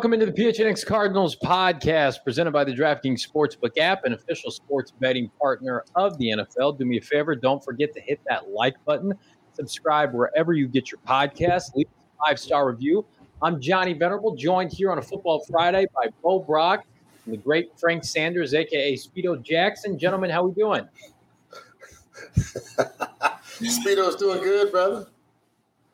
Welcome into the PHNX Cardinals podcast presented by the DraftKings Sportsbook app, an official sports betting partner of the NFL. Do me a favor, don't forget to hit that like button, subscribe wherever you get your podcast, leave a five star review. I'm Johnny Venerable, joined here on a Football Friday by Bo Brack and the great Frank Sanders, aka Speedo Jackson. Gentlemen, how we doing? Speedo's doing good, brother.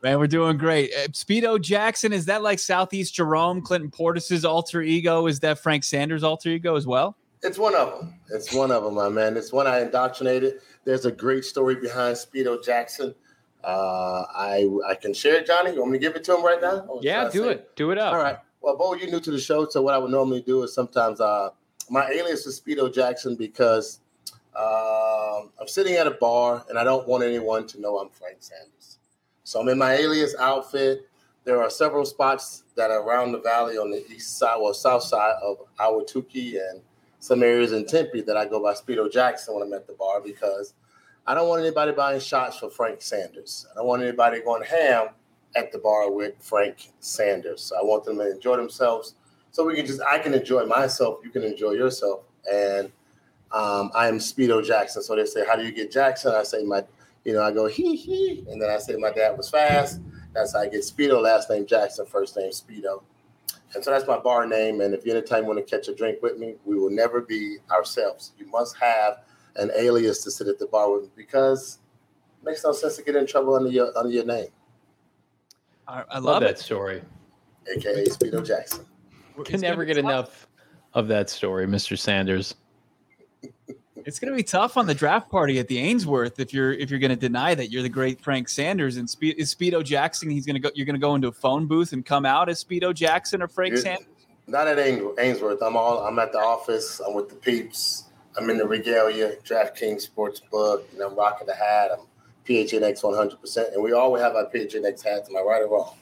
Man, we're doing great. Uh, Speedo Jackson, is that like Southeast Jerome, Clinton Portis's alter ego? Is that Frank Sanders' alter ego as well? It's one of them. It's one of them, my man. It's one I indoctrinated. There's a great story behind Speedo Jackson. Uh, I I can share it, Johnny. You want me to give it to him right now? Yeah, do it. Do it up. All right. Well, Bo, you're new to the show, so what I would normally do is sometimes uh, my alias is Speedo Jackson because uh, I'm sitting at a bar and I don't want anyone to know I'm Frank Sanders. So I'm in my alias outfit. There are several spots that are around the valley on the east side or south side of Ahwatukee and some areas in Tempe that I go by Speedo Jackson when I'm at the bar because I don't want anybody buying shots for Frank Sanders. I don't want anybody going ham at the bar with Frank Sanders. So I want them to enjoy themselves. So we can just I can enjoy myself, you can enjoy yourself. And um, I am Speedo Jackson. So they say, How do you get Jackson? I say my you know, I go hee hee, and then I say my dad was fast. That's how I get Speedo, last name Jackson, first name Speedo. And so that's my bar name. And if you anytime want to catch a drink with me, we will never be ourselves. You must have an alias to sit at the bar with me because it makes no sense to get in trouble under your under your name. I, I love, love that story. AKA Speedo Jackson. Can never get enough of that story, Mr. Sanders. It's going to be tough on the draft party at the Ainsworth if you're if you're going to deny that you're the great Frank Sanders and Spe- is Speedo Jackson. He's going to go. You're going to go into a phone booth and come out as Speedo Jackson or Frank you're, Sanders. Not at Ainsworth. I'm all. I'm at the office. I'm with the peeps. I'm in the regalia, DraftKings sports book, and I'm rocking the hat. I'm PHNX 100, percent and we always have our PHNX hats. Am I right or wrong?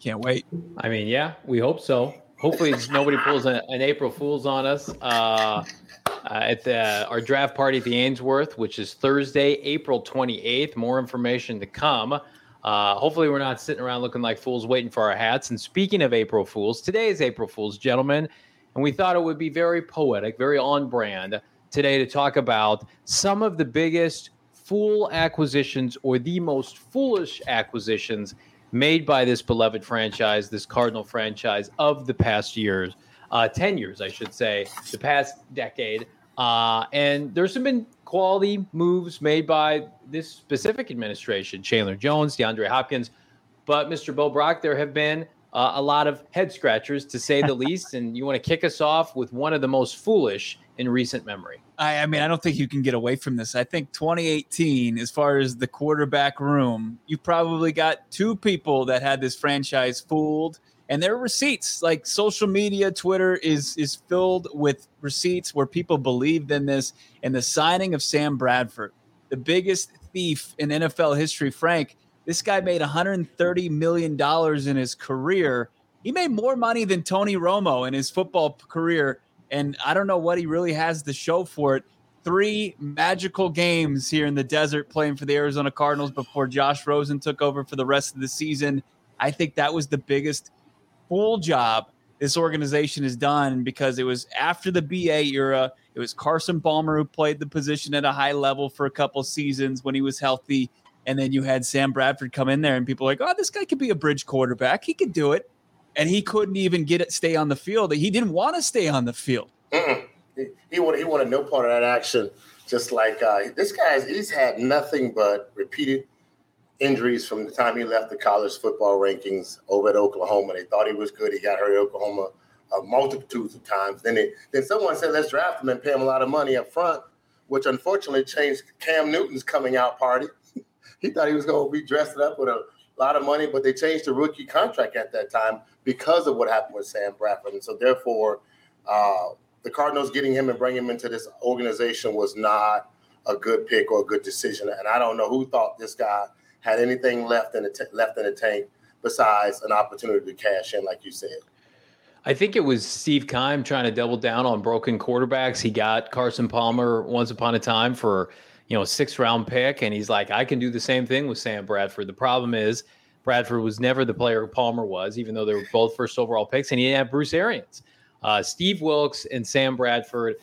Can't wait. I mean, yeah, we hope so. Hopefully, nobody pulls an, an April Fool's on us. Uh, uh, at the, our draft party at the Ainsworth, which is Thursday, April 28th. More information to come. Uh, hopefully, we're not sitting around looking like fools waiting for our hats. And speaking of April Fools, today is April Fools, gentlemen. And we thought it would be very poetic, very on brand today to talk about some of the biggest fool acquisitions or the most foolish acquisitions made by this beloved franchise, this Cardinal franchise of the past years uh, 10 years, I should say, the past decade. Uh, and there's been quality moves made by this specific administration, Chandler Jones, DeAndre Hopkins. But Mr. Bo Brack, there have been uh, a lot of head scratchers, to say the least. And you want to kick us off with one of the most foolish in recent memory. I, I, mean, I don't think you can get away from this. I think 2018, as far as the quarterback room, you probably got two people that had this franchise fooled and there are receipts like social media twitter is is filled with receipts where people believed in this and the signing of sam bradford the biggest thief in nfl history frank this guy made 130 million dollars in his career he made more money than tony romo in his football career and i don't know what he really has to show for it three magical games here in the desert playing for the arizona cardinals before josh rosen took over for the rest of the season i think that was the biggest full job this organization has done because it was after the BA era. It was Carson Palmer who played the position at a high level for a couple seasons when he was healthy. And then you had Sam Bradford come in there, and people like, oh, this guy could be a bridge quarterback. He could do it. And he couldn't even get it, stay on the field. He didn't want to stay on the field. Mm-mm. He, he wanted, he wanted no part of that action. Just like uh, this guy's, he's had nothing but repeated injuries from the time he left the college football rankings over at Oklahoma. They thought he was good. He got hurt at Oklahoma uh, multitudes of times. Then they, then someone said, let's draft him and pay him a lot of money up front, which unfortunately changed Cam Newton's coming out party. he thought he was going to be dressed up with a lot of money, but they changed the rookie contract at that time because of what happened with Sam Bradford. And so therefore, uh, the Cardinals getting him and bringing him into this organization was not a good pick or a good decision. And I don't know who thought this guy – had anything left in the t- left in the tank besides an opportunity to cash in, like you said. I think it was Steve Keim trying to double down on broken quarterbacks. He got Carson Palmer once upon a time for you know six round pick, and he's like, I can do the same thing with Sam Bradford. The problem is Bradford was never the player Palmer was, even though they were both first overall picks, and he have Bruce Arians. Uh, Steve Wilks and Sam Bradford,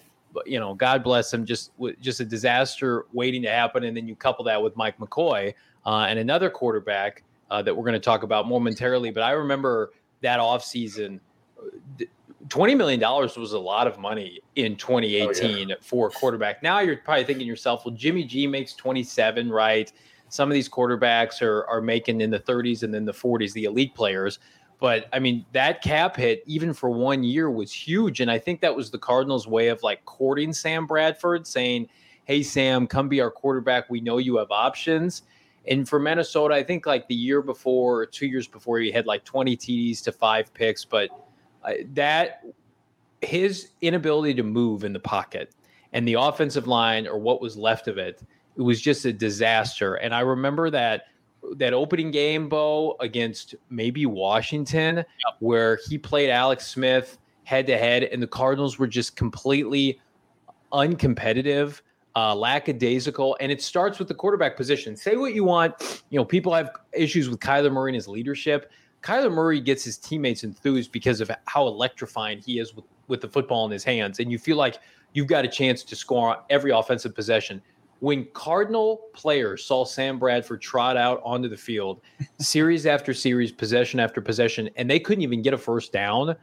you know, God bless them, just just a disaster waiting to happen. And then you couple that with Mike McCoy uh, and another quarterback uh, that we're going to talk about momentarily. But I remember that offseason, $20 million was a lot of money in 2018 oh, yeah. for a quarterback. Now you're probably thinking yourself, well, Jimmy G makes 27, right? Some of these quarterbacks are, are making in the 30s and then the 40s, the elite players. But I mean, that cap hit, even for one year, was huge. And I think that was the Cardinals' way of like courting Sam Bradford, saying, Hey, Sam, come be our quarterback. We know you have options. And for Minnesota, I think like the year before, two years before, he had like 20 TDs to five picks. But that his inability to move in the pocket and the offensive line or what was left of it, it was just a disaster. And I remember that that opening game, Bo, against maybe Washington, yep. where he played Alex Smith head to head, and the Cardinals were just completely uncompetitive, uh, lackadaisical. And it starts with the quarterback position. Say what you want. You know, people have issues with Kyler Murray and his leadership. Kyler Murray gets his teammates enthused because of how electrifying he is with, with the football in his hands. And you feel like you've got a chance to score every offensive possession when Cardinal players saw Sam Bradford trot out onto the field, series after series, possession after possession, and they couldn't even get a first down,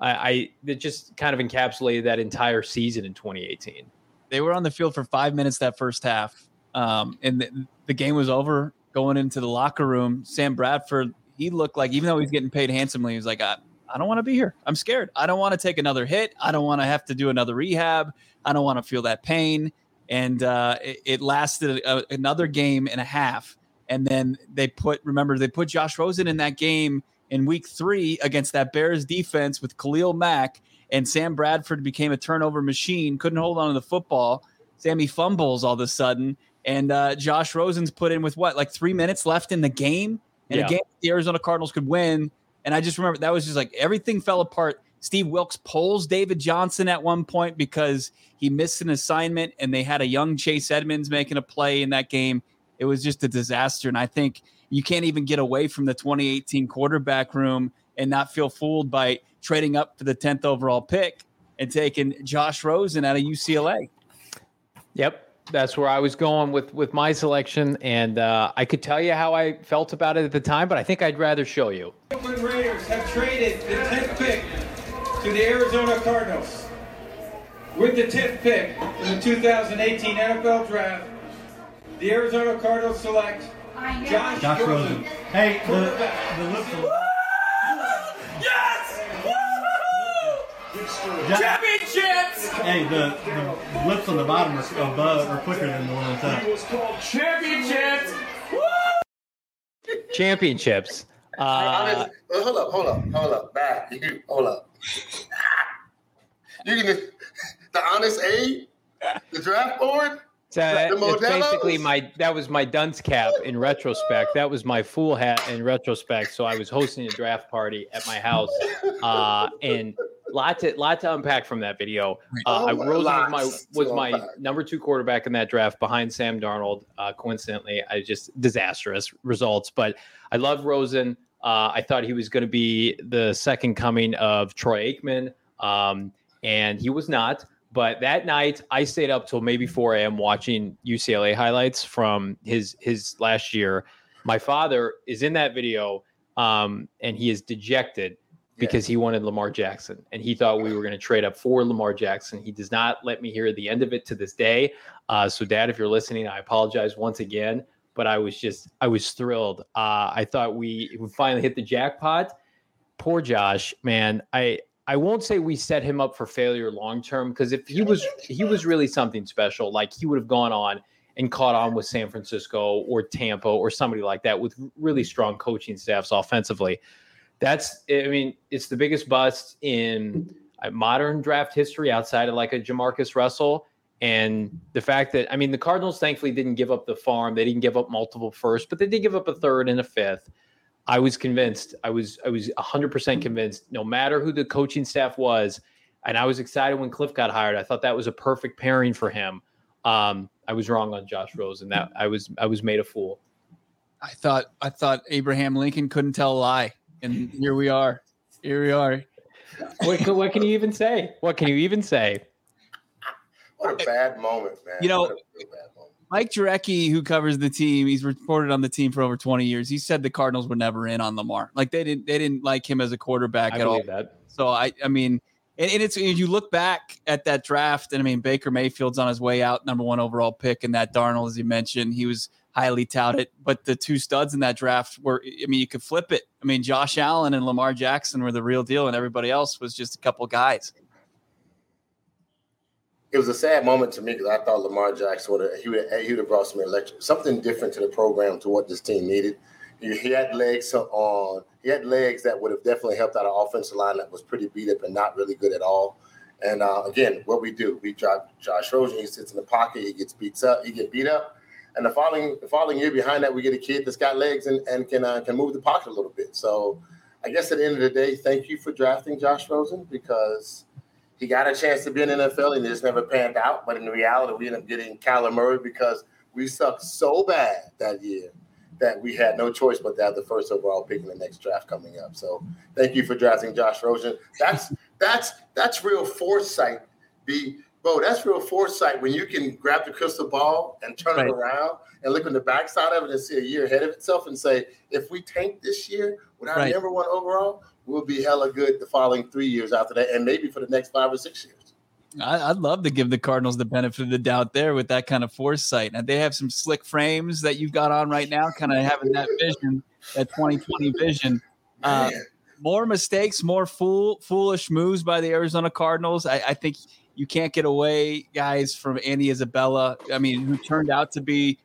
I, I it just kind of encapsulated that entire season in 2018. They were on the field for five minutes that first half, um, and the, the game was over. Going into the locker room, Sam Bradford, he looked like even though he's getting paid handsomely, he was like, I, I don't want to be here. I'm scared. I don't want to take another hit. I don't want to have to do another rehab. I don't want to feel that pain and uh, it, it, lasted a, another game and a half. And then they put, remember, they put Josh Rosen in that game in week three against that Bears defense with Khalil Mack, and Sam Bradford became a turnover machine, couldn't hold on to the football. Sammy fumbles all of a sudden, and uh, Josh Rosen's put in with what, like three minutes left in the game, and yeah. a game the Arizona Cardinals could win. And I just remember that was just like everything fell apart Steve Wilks pulls David Johnson at one point because he missed an assignment and they had a young Chase Edmonds making a play in that game. It was just a disaster. And I think you can't even get away from the 2018 quarterback room and not feel fooled by trading up for the 10th overall pick and taking Josh Rosen out of UCLA. Yep. That's where I was going with with my selection, and uh, I could tell you how I felt about it at the time, but I think I'd rather show you. Oakland Raiders have traded the 10th pick to the Arizona Cardinals. With the 10th pick in the 2018 NFL Draft, the Arizona Cardinals select Josh, Josh Rosen. Rosen. Hey, the, the lip Yes! Woo! Championships! Hey, the, the lips on the bottom are above or quicker than the one on top. Championships! Woo! Championships. Uh, hold up, hold up, hold up, back, hold up. you can the honest A, the draft board. So it's basically my that was my dunce cap in retrospect. That was my fool hat in retrospect. So I was hosting a draft party at my house, uh, and lot to lot to unpack from that video. Uh, oh, Rosen was my was my number two quarterback in that draft behind Sam Darnold. Uh, coincidentally, I just disastrous results, but I love Rosen. Uh, I thought he was going to be the second coming of Troy Aikman, um, and he was not. But that night, I stayed up till maybe 4 a.m. watching UCLA highlights from his his last year. My father is in that video, um, and he is dejected because he wanted Lamar Jackson and he thought we were going to trade up for Lamar Jackson. He does not let me hear the end of it to this day. Uh, so, Dad, if you're listening, I apologize once again but I was just I was thrilled. Uh, I thought we, we finally hit the jackpot. Poor Josh, man. I I won't say we set him up for failure long term because if he was he was really something special, like he would have gone on and caught on with San Francisco or Tampa or somebody like that with really strong coaching staffs offensively. That's I mean, it's the biggest bust in modern draft history outside of like a Jamarcus Russell and the fact that, I mean, the Cardinals thankfully didn't give up the farm. They didn't give up multiple firsts, but they did give up a third and a fifth. I was convinced. I was I was 100% convinced no matter who the coaching staff was and I was excited when Cliff got hired. I thought that was a perfect pairing for him. Um, I was wrong on Josh Rosen. That I was I was made a fool. I thought I thought Abraham Lincoln couldn't tell a lie, and here we are. Here we are. What can, what can you even say? What can you even say? What a bad moment, man. You know, What a real bad moment. Mike Jurecki, who covers the team, he's reported on the team for over 20 years. He said the Cardinals were never in on Lamar. Like they didn't they didn't like him as a quarterback I at all. that. So I I mean, and, and it's if you look back at that draft, and I mean Baker Mayfield's on his way out, number one overall pick, and that Darnold, as you mentioned, he was highly touted. But the two studs in that draft were, I mean, you could flip it. I mean, Josh Allen and Lamar Jackson were the real deal, and everybody else was just a couple guys. It was a sad moment to me because I thought Lamar Jackson would have he would he would have brought some electric something different to the program to what this team needed. He, he had legs on he had legs that would have definitely helped out an offensive line that was pretty beat up and not really good at all. And uh, again, what we do, we drop Josh Rosen. He sits in the pocket. He gets beats up. He get beat up. And the following the following year behind that, we get a kid that's got legs and, and can uh, can move the pocket a little bit. So I guess at the end of the day, thank you for drafting Josh Rosen because he got a chance to be in the NFL and it just never panned out. But in reality, we ended up getting Kyler Murray because we sucked so bad that year that we had no choice but to have the first overall pick in the next draft coming up. So thank you for drafting Josh Rosen. That's that's that's real foresight. Be bro, that's real foresight when you can grab the crystal ball and turn Right. it around and look on the backside of it and see a year ahead of itself and say, if we tank this year without Right. number one overall, we'll be hella good the following three years after that, and maybe for the next five or six years. I, I'd love to give the Cardinals the benefit of the doubt there with that kind of foresight. And they have some slick frames that you've got on right now, kind of having that vision, that 2020 vision. Uh, more mistakes, more fool foolish moves by the Arizona Cardinals. I, I think you can't get away, guys, from Andy Isabella. I mean, who turned out to be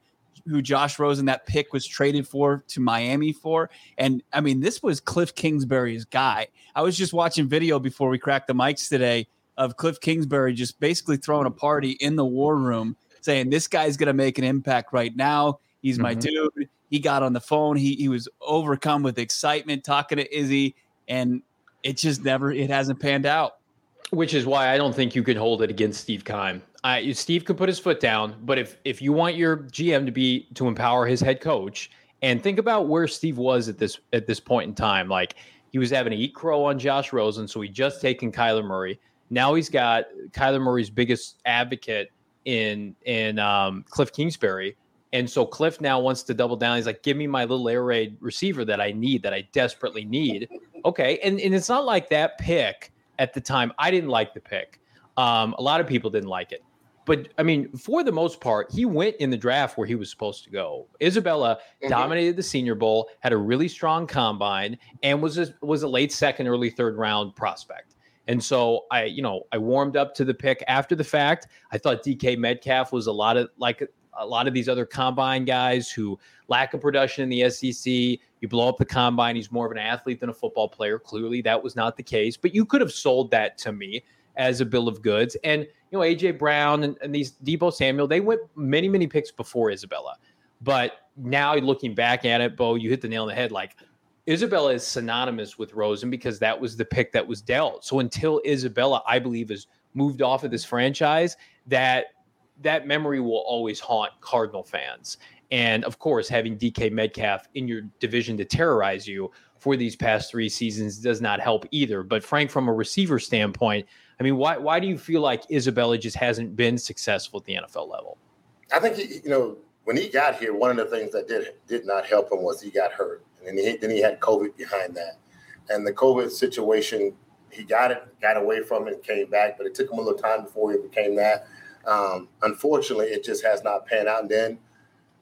who Josh Rosen that pick was traded for to Miami for. And I mean, this was Cliff Kingsbury's guy. I was just watching video before we cracked the mics today of Cliff Kingsbury just basically throwing a party in the war room, saying this guy's going to make an impact right now. He's my Mhm. dude. He got on the phone. He he was overcome with excitement talking to Izzy, and it just never it hasn't panned out. Which is why I don't think you could hold it against Steve Keim. I, Steve could put his foot down, but if if you want your GM to be to empower his head coach, and think about where Steve was at this at this point in time, like he was having to eat crow on Josh Rosen, so he just taken Kyler Murray. Now he's got Kyler Murray's biggest advocate in in um, Cliff Kingsbury, and so Cliff now wants to double down. He's like, "Give me my little air raid receiver that I need, that I desperately need." Okay, and and it's not like that pick at the time. I didn't like the pick. Um, a lot of people didn't like it. But I mean, for the most part, he went in the draft where he was supposed to go. Isabella Mhm. dominated the Senior Bowl, had a really strong combine, and was a, was a late second, early third round prospect. And so I, you know, I warmed up to the pick after the fact. I thought DK Metcalf was a lot of like a lot of these other combine guys who lack of production in the SEC. You blow up the combine, he's more of an athlete than a football player. Clearly, that was not the case. But you could have sold that to me as a bill of goods. And you know, AJ Brown and, and these Deebo Samuel, they went many, many picks before Isabella. But now looking back at it, Bo, you hit the nail on the head. Like Isabella is synonymous with Rosen because that was the pick that was dealt. So until Isabella, I believe, is moved off of this franchise, that that memory will always haunt Cardinal fans. And of course, having DK Metcalf in your division to terrorize you for these past three seasons does not help either. But Frank, from a receiver standpoint, I mean, why why do you feel like Isabella just hasn't been successful at the NFL level? I think he, you know when he got here, one of the things that did did not help him was he got hurt, and then he then he had COVID behind that, and the COVID situation, he got it, got away from it, came back, but it took him a little time before he became that. Um, unfortunately, it just has not panned out. And then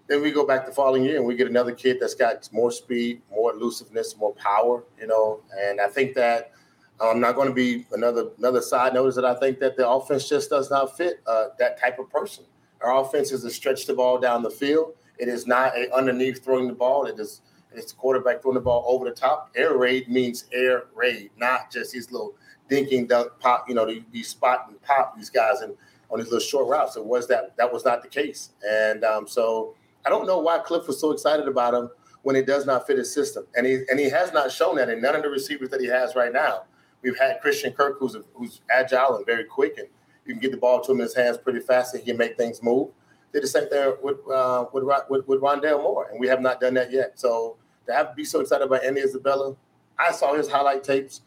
then we go back the following year and we get another kid that's got more speed, more elusiveness, more power, you know. And I think that I'm not going to be another another side note is that I think that the offense just does not fit uh, that type of person. Our offense is to stretch the ball down the field. It is not a underneath throwing the ball. It is it's quarterback throwing the ball over the top. Air raid means air raid, not just these little dinking dunk pop. You know, these, spot and pop these guys and on these little short routes. It was that that was not the case, and um, so I don't know why Cliff was so excited about him when it does not fit his system, and he and he has not shown that in none of the receivers that he has right now. We've had Christian Kirk, who's who's agile and very quick, and you can get the ball to him in his hands pretty fast, and he can make things move. did the same thing with uh, with, with with Rondale Moore, and we have not done that yet. So to have to be so excited about Andy Isabella, I saw his highlight tapes,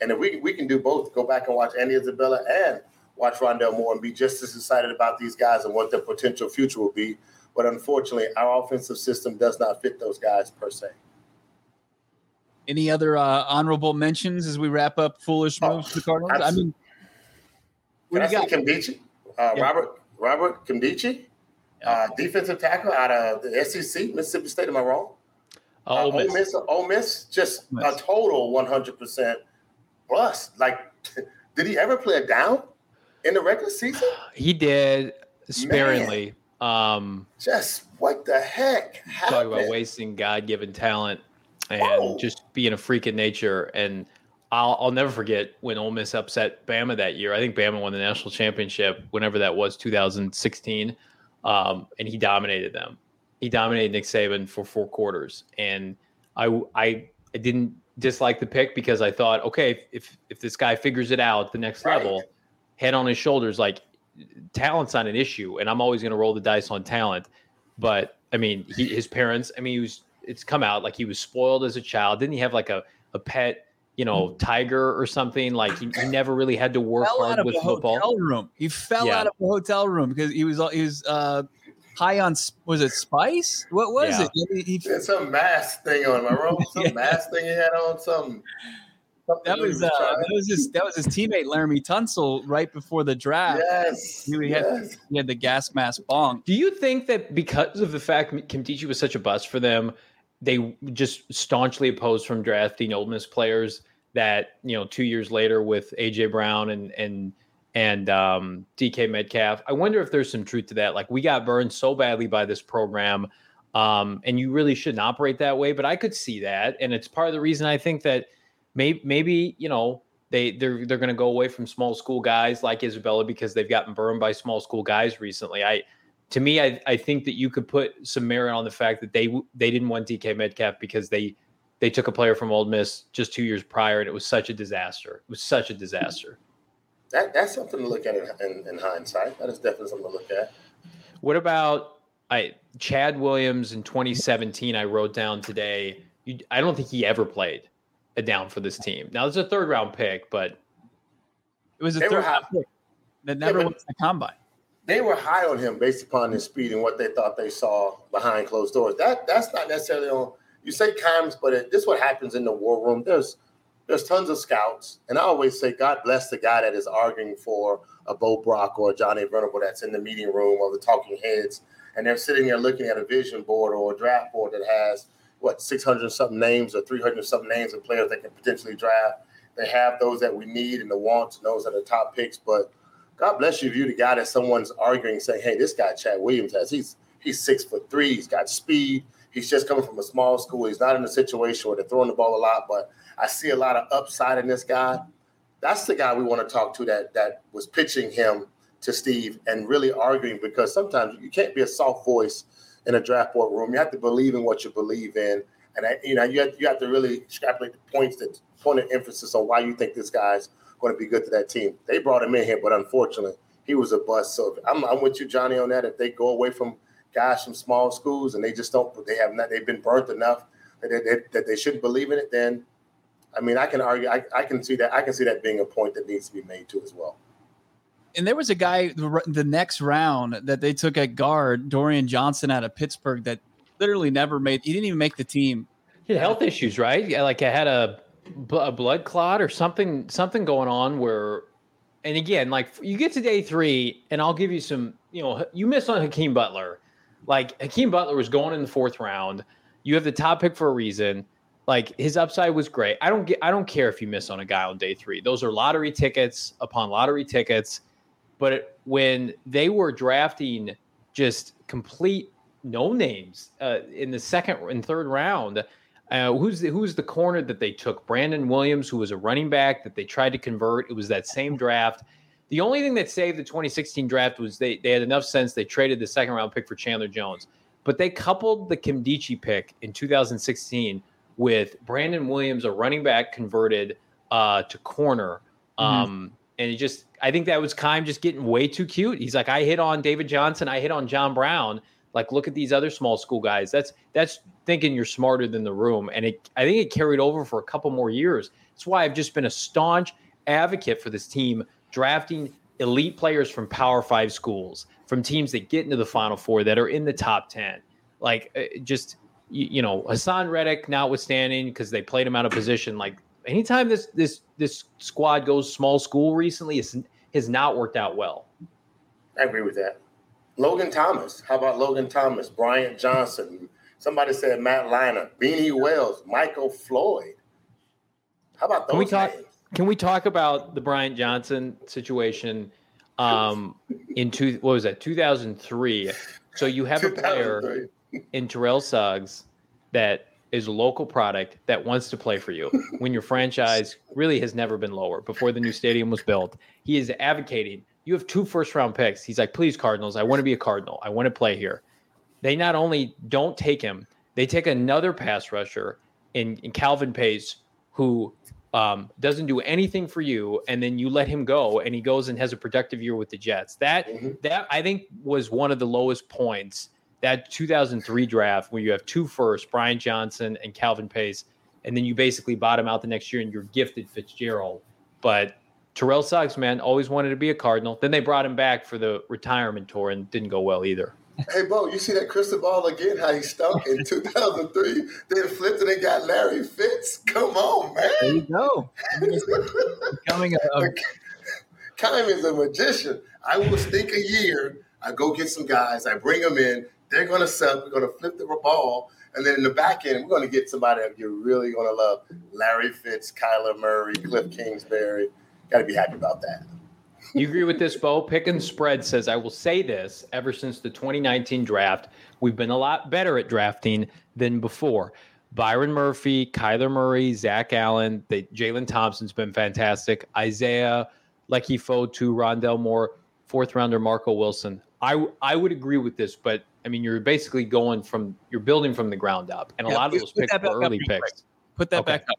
and if we we can do both, go back and watch Andy Isabella and watch Rondale Moore, and be just as excited about these guys and what their potential future will be. But unfortunately, our offensive system does not fit those guys per se. Any other uh, honorable mentions as we wrap up foolish Oh, moves for the Cardinals? I mean, what Can I say got? Nkemdiche? Uh, Yeah. Robert Robert Nkemdiche, uh, defensive tackle out of the SEC, Mississippi State. Am I wrong? Oh, Uh, Ole Miss. Ole Miss, Ole Miss, just Miss. a total 100% bust. Like, did he ever play a down in the regular season? He did sparingly. Um, Just what the heck talk about wasting God-given talent and Whoa. just being a freak of nature. And I'll, I'll never forget when Ole Miss upset Bama that year. I think Bama won the national championship, whenever that was, 2016, um, and he dominated them. He dominated Nick Saban for four quarters, and I I, I didn't dislike the pick because I thought, okay, if if this guy figures it out at the next Right. level, head on his shoulders, like talent's not an issue, and I'm always going to roll the dice on talent. But I mean, he, his parents. I mean, he was. It's come out like he was spoiled as a child. Didn't he have like a a pet, you know, tiger or something? Like he, he never really had to work fell out hard of with a football. hotel room. He fell Yeah. out of a hotel room because he was he was uh, high on was it spice? What was Yeah. it? He, he- There's some mask thing on. Am I wrong? Some Yeah. mask thing he had on. Some. Something that was uh, that was his that was his teammate Laremy Tunsil right before the draft. Yes. He had, yes. he had the gas mask bong. Do you think that because of the fact Nkemdiche was such a bust for them, they just staunchly opposed from drafting Ole Miss players that you know two years later with AJ Brown and and and um, DK Metcalf? I wonder if there's some truth to that. Like we got burned so badly by this program, um, and you really shouldn't operate that way. But I could see that, and it's part of the reason I think that maybe maybe you know they they're they're going to go away from small school guys like Isabella because they've gotten burned by small school guys recently. I to me, I, I think that you could put some merit on the fact that they they didn't want DK Metcalf because they they took a player from Ole Miss just two years prior, and it was such a disaster. It was such a disaster. That, that's something to look at in, in, in hindsight. That is definitely something to look at. What about I Chad Williams in 2017? I wrote down today. You, I don't think he ever played down for this team. Now it's a third round pick, but It was a They third round pick that never went to the combine. they were high on him based upon his speed and what they thought they saw behind closed doors. That that's not necessarily on. You say Kimes, but it, this is what happens in the war room. There's there's tons of scouts, and I always say, God bless the guy that is arguing for a Bo Brack or a Johnny Venerable that's in the meeting room or the talking heads, and they're sitting there looking at a vision board or a draft board that has what 600 something names or 300 something names of players that can potentially draft. They have those that we need and the wants and those are top picks, but God bless you if you're the guy that someone's arguing, saying, "Hey, this guy Chad Williams has he's he's six foot three, he's got speed, he's just coming from a small school, he's not in a situation where they're throwing the ball a lot, but I see a lot of upside in this guy." That's the guy we want to talk to that that was pitching him to Steve and really arguing because sometimes you can't be a soft voice in a draft board room. You have to believe in what you believe in, and I, you know you have, you have to really extrapolate the points that point of emphasis on why you think this guy's going to be good to that team. They brought him in here, but unfortunately, he was a bust. So I'm, I'm with you, Johnny, on that. If they go away from guys from small schools and they just don't, they have not, they've been burnt enough that they, that, that they shouldn't believe in it, then I mean, I can argue, I, I can see that, I can see that being a point that needs to be made too as well. And there was a guy the next round that they took at guard, Dorian Johnson out of Pittsburgh, that literally never made. He didn't even make the team. he had health issues, right? Yeah, like I had a, a blood clot or something something going on where, and again, like you get to day three, and I'll give you some. You know, you miss on Hakeem Butler. Like Hakeem Butler was going in the fourth round. You have the top pick for a reason. Like his upside was great. I don't get. I don't care if you miss on a guy on day three. Those are lottery tickets upon lottery tickets. But it, when they were drafting just complete no names uh, in the second and third round, uh, who's the, who's the corner that they took? Brandon Williams, who was a running back that they tried to convert. It was that same draft. The only thing that saved the 2016 draft was they they had enough sense. They traded the second round pick for Chandler Jones, but they coupled the Nkemdiche pick in 2016 with Brandon Williams, a running back converted uh, to corner. Um, And he just, I think that was Keim just getting way too cute. He's like, I hit on David Johnson, I hit on John Brown. Like, look at these other small school guys. That's that's thinking you're smarter than the room. And it, I think it carried over for a couple more years. That's why I've just been a staunch advocate for this team drafting elite players from Power Five schools, from teams that get into the Final Four that are in the top ten. Like, uh, just you, you know, Haason Reddick, notwithstanding, because they played him out of position. Like, anytime this this this squad goes small school recently, it's has not worked out well. I agree with that. Logan Thomas. How about Logan Thomas? Bryant Johnson. Somebody said Matt Leinart, Beanie Wells, Michael Floyd. How about those Can we talk? names? Can we talk about the Bryant Johnson situation? Um, in two, what was that? Two thousand three. So you have a player in Terrell Suggs that is a local product that wants to play for you when your franchise really has never been lower before the new stadium was built. He is advocating. You have two first round picks. He's like, please, Cardinals, I want to be a Cardinal. I want to play here. They not only don't take him, they take another pass rusher in, in Calvin Pace, who um, doesn't do anything for you, and then you let him go, and he goes and has a productive year with the Jets. That Mhm. that I think was one of the lowest points that 2003 draft where you have two firsts, Bryant Johnson and Calvin Pace, and then you basically bottom out the next year and you're gifted Fitzgerald. But Terrell Suggs, man, always wanted to be a Cardinal. Then they brought him back for the retirement tour and didn't go well either. Hey, Bo, you see that crystal ball again? How he stunk in 2003? Then flipped it and got Larry Fitz. Come on, man. There you go. Coming a, a Keim is a magician. I will stink a year. I go get some guys. I bring them in. They're going to suck. We're going to flip the ball. And then in the back end, we're going to get somebody that you're really going to love. Larry Fitz, Kyler Murray, Cliff Kingsbury. Got to be happy about that. You agree with this, Bo? Pick and spread says, I will say this ever since the 2019 draft, we've been a lot better at drafting than before. Byron Murphy, Kyler Murray, Zach Allen, the Jalen Thompson's been fantastic. Isaiah, Lecky to Rondale Moore, fourth rounder Marco Wilson. I I would agree with this, but I mean you're basically going from you're building from the ground up, and a lot of those picks were early picks. put that Okay. back up.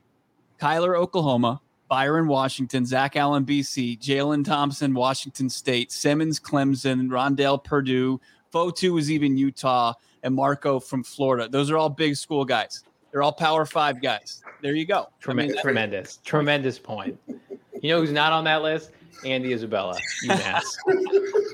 Kyler, Oklahoma. Byron, Washington. Zach Allen, BC. Jalen Thompson, Washington State. Simmons, Clemson. Rondale, Purdue. Fotu was even Utah. And Marco from Florida. Those are all big school guys. They're all Power Five guys. There you go. I mean, Tremendous, tremendous, tremendous point. You know who's not on that list? Andy Isabella, UMass.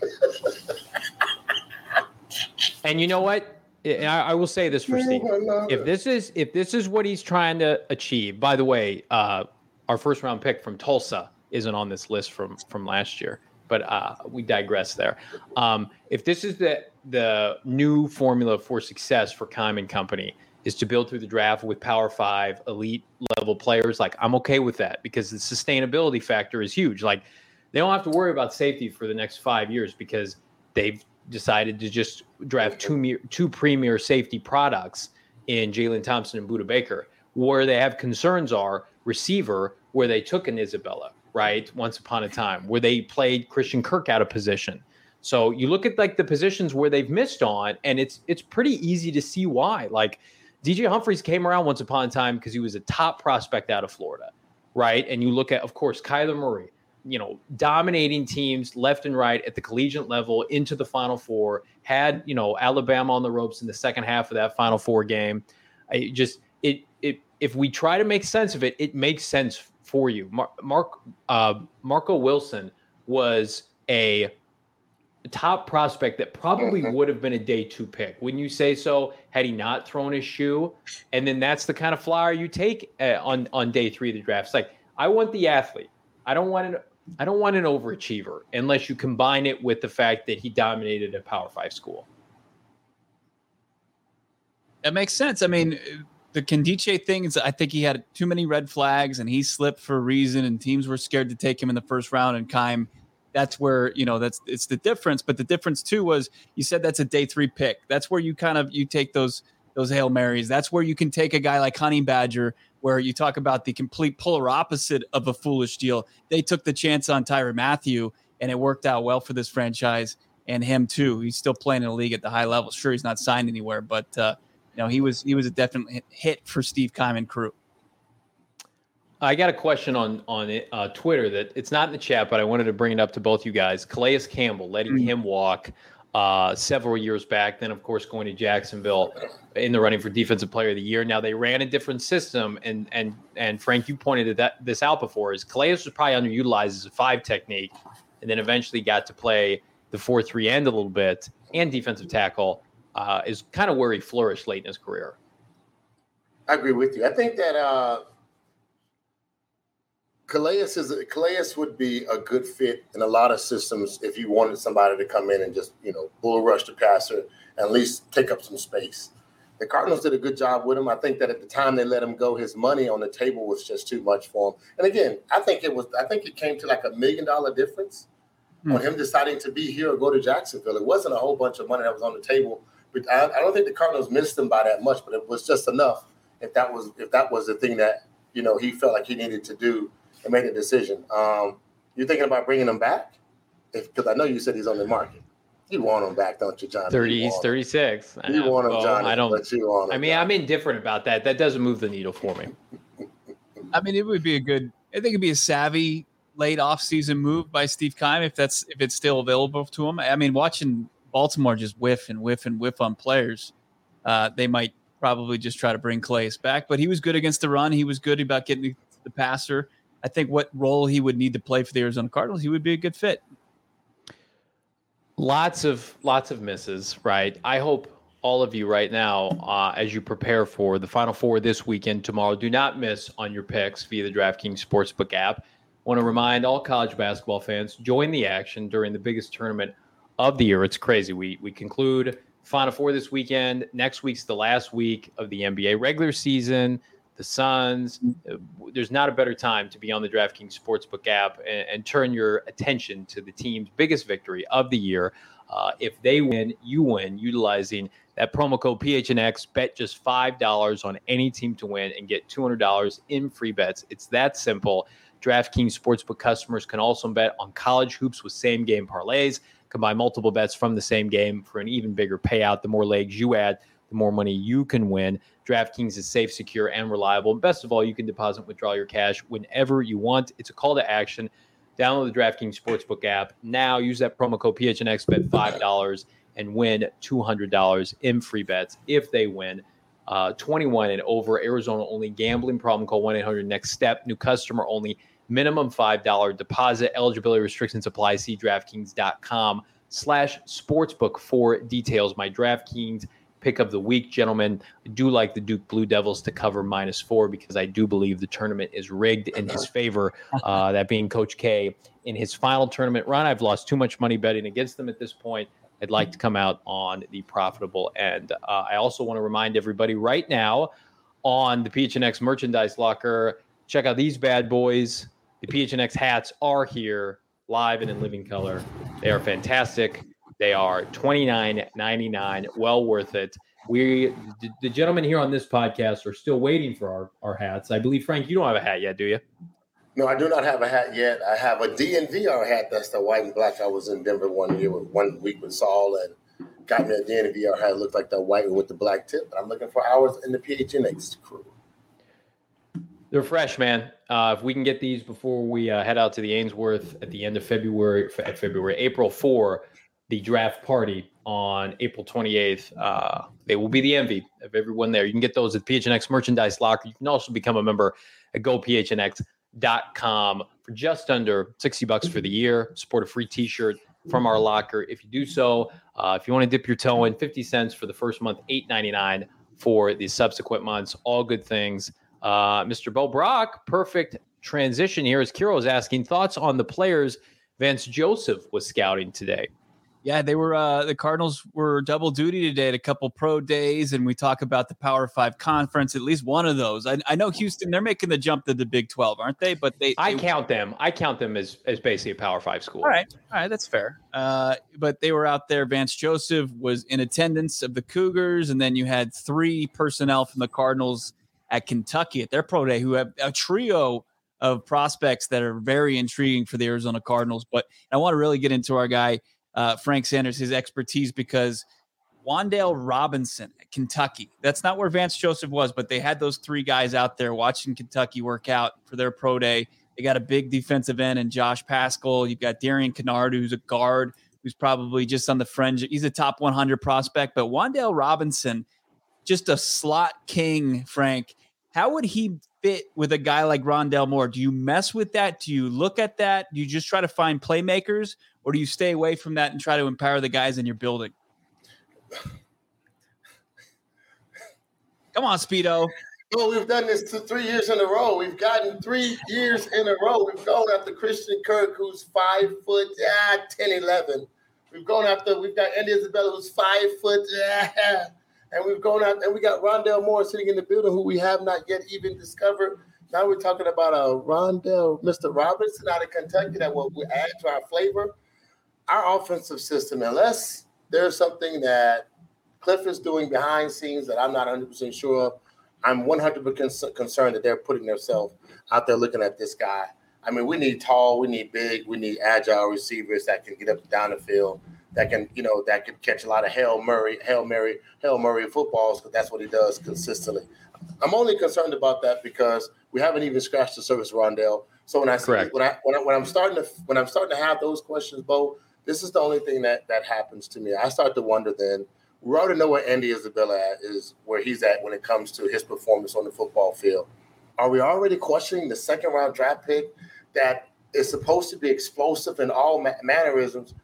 and you know what? I, I will say this for Steve. If this is if this is what he's trying to achieve, by the way, uh, our first round pick from Tulsa isn't on this list from from last year, but uh, we digress there. Um, if this is the the new formula for success for Keim and Company is to build through the draft with Power Five elite level players, like I'm okay with that because the sustainability factor is huge. Like they don't have to worry about safety for the next five years because they've decided to just draft two two premier safety products in Jalen Thompson and Budda Baker. Where they have concerns are receiver, where they took an Isabella, right? Once upon a time, where they played Christian Kirk out of position. So you look at like the positions where they've missed on, and it's it's pretty easy to see why. Like DJ Humphries came around once upon a time because he was a top prospect out of Florida, right? And you look at, of course, Kyler Murray, you know, dominating teams left and right at the collegiate level into the Final Four. Had you know Alabama on the ropes in the second half of that Final Four game. I just it it if we try to make sense of it, it makes sense for you. Mark, Mark uh, Marco Wilson was a top prospect that probably Mhm. would have been a day two pick. Wouldn't you say so? Had he not thrown his shoe, and then that's the kind of flyer you take uh, on on day three of the draft. It's like I want the athlete. I don't want an I don't want an overachiever unless you combine it with the fact that he dominated a Power Five school. That makes sense. I mean, the Nkemdiche thing is, I think he had too many red flags and he slipped for a reason, and teams were scared to take him in the first round. And Keim, that's where you know that's it's the difference. But the difference too was you said that's a day three pick. That's where you kind of you take those those hail marys. That's where you can take a guy like Honey Badger, where you talk about the complete polar opposite of a foolish deal. They took the chance on Tyrann Mathieu, and it worked out well for this franchise and him too. He's still playing in the league at the high level. Sure, he's not signed anywhere, but. uh you know, he was he was a definite hit for Steve and crew. I got a question on on uh, Twitter that it's not in the chat, but I wanted to bring it up to both you guys. Calais Campbell letting mm-hmm. him walk uh, several years back. Then, of course, going to Jacksonville in the running for Defensive Player of the Year. Now they ran a different system, and and and Frank, you pointed that this out before. Is Calais was probably underutilized as a five technique, and then eventually got to play the four three end a little bit and defensive tackle. Uh, is kind of where he flourished late in his career. I agree with you. I think that uh, Calais is Calais would be a good fit in a lot of systems if you wanted somebody to come in and just you know bull rush the passer and at least take up some space. The Cardinals did a good job with him. I think that at the time they let him go, his money on the table was just too much for him. And again, I think it was. I think it came to like a million dollar difference mm. on him deciding to be here or go to Jacksonville. It wasn't a whole bunch of money that was on the table. But I, I don't think the Cardinals missed him by that much. But it was just enough if that was if that was the thing that you know he felt like he needed to do and made a decision. Um, you're thinking about bringing him back? Because I know you said he's on the market. You want him back, don't you, John? 30, he's 36. You want him, John? I don't. But you want him, I mean, Johnny. I'm indifferent about that. That doesn't move the needle for me. I mean, it would be a good. I think it'd be a savvy late offseason move by Steve Keim if that's if it's still available to him. I mean, watching Baltimore just whiff and whiff and whiff on players, uh, they might probably just try to bring Calais back. But he was good against the run. He was good about getting the passer. I think what role he would need to play for the Arizona Cardinals, he would be a good fit. Lots of lots of misses, right? I hope all of you right now, uh, as you prepare for the Final Four this weekend tomorrow, do not miss on your picks via the DraftKings Sportsbook app. Want to remind all college basketball fans join the action during the biggest tournament of the year. It's crazy. We we conclude Final Four this weekend. Next week's the last week of the NBA regular season the Suns. Uh, there's not a better time to be on the DraftKings Sportsbook app and, and turn your attention to the team's biggest victory of the year. Uh, if they win, you win utilizing that promo code PHNX. Bet just $5 on any team to win and get $200 in free bets. It's that simple. DraftKings Sportsbook customers can also bet on college hoops with same game parlays. Combine multiple bets from the same game for an even bigger payout. The more legs you add, the more money you can win. DraftKings is safe, secure, and reliable. And best of all, you can deposit and withdraw your cash whenever you want. It's a call to action. Download the DraftKings Sportsbook app now. Use that promo code PHNX, bet $5 and win $200 in free bets if they win. Uh, 21 and over, Arizona only gambling problem. Call 1 800 next step. New customer only. Minimum $5 deposit. Eligibility restrictions apply. See DraftKings.com slash sportsbook for details. My DraftKings pick of the week, gentlemen. I do like the Duke Blue Devils to cover minus four because I do believe the tournament is rigged in his favor. Uh, that being Coach K in his final tournament run. I've lost too much money betting against them at this point. I'd like to come out on the profitable end. Uh, I also want to remind everybody right now on the PHNX merchandise locker, check out these bad boys. The PHNX hats are here live and in living color. They are fantastic. They are twenty nine ninety nine. Well worth it. We the, the gentlemen here on this podcast are still waiting for our, our hats. I believe Frank, you don't have a hat yet, do you? No, I do not have a hat yet. I have a DNVR hat. That's the white and black. I was in Denver one year with one week with Saul and got me a DNVR hat. It looked like the white with the black tip. I'm looking for ours in the PHNX crew. They're fresh, man. Uh, if we can get these before we uh, head out to the Ainsworth at the end of February, February, April 4, the draft party on April 28th. Uh, they will be the envy of everyone there. You can get those at PHNX merchandise locker. You can also become a member at gophnx.com for just under 60 bucks for the year. Support a free t-shirt from our locker. If you do so, uh, if you want to dip your toe in, 50 cents for the first month, 8.99 for the subsequent months. All good things. Uh, Mr. Bo Brack, perfect transition here as Kiro is asking thoughts on the players Vance Joseph was scouting today. Yeah, they were uh the Cardinals were double duty today at a couple pro days, and we talk about the Power Five conference, at least one of those. I, I know Houston, they're making the jump to the Big 12, aren't they? But they I they, count them. I count them as as basically a Power Five school. All right. All right, that's fair. Uh, but they were out there. Vance Joseph was in attendance of the Cougars, and then you had three personnel from the Cardinals at Kentucky at their pro day who have a trio of prospects that are very intriguing for the Arizona Cardinals. But I want to really get into our guy uh, Frank Sanders his expertise because Wan'Dale Robinson at Kentucky. That's not where Vance Joseph was, but they had those three guys out there watching Kentucky work out for their pro day. They got a big defensive end and Josh Paschal. You've got Darian Kinnard, who's a guard, who's probably just on the fringe. He's a top 100 prospect, but Wan'Dale Robinson, just a slot king, Frank. How would he fit with a guy like Rondale Moore? Do you mess with that? Do you look at that? Do you just try to find playmakers, or do you stay away from that and try to empower the guys in your building? Come on, Speedo. Well, we've done this two, three years in a row. We've gotten three years in a row. We've gone after Christian Kirk, who's five foot, yeah, 10, 11. We've gone after, we've got Andy Isabella, who's five foot, yeah, and we've gone out, and we got Rondale Moore sitting in the building, who we have not yet even discovered. Now we're talking about uh, a Rondale, Mr. Robinson out of Kentucky that will add to our flavor. Our offensive system, unless there's something that Kliff is doing behind scenes that I'm not 100% sure of, I'm 100% concerned that they're putting themselves out there looking at this guy. I mean, we need tall, we need big, we need agile receivers that can get up and down the field, that can, you know, that can catch a lot of Hail Murray, Hail Mary, Hail Murray footballs, because that's what he does consistently. I'm only concerned about that because we haven't even scratched the surface, Rondale. So when I see, when I, when I when I'm starting to when I'm starting to have those questions, Bo, this is the only thing that that happens to me. I start to wonder then we already know where Andy Isabella is, where he's at when it comes to his performance on the football field. Are we already questioning the second round draft pick that is supposed to be explosive in all ma- mannerisms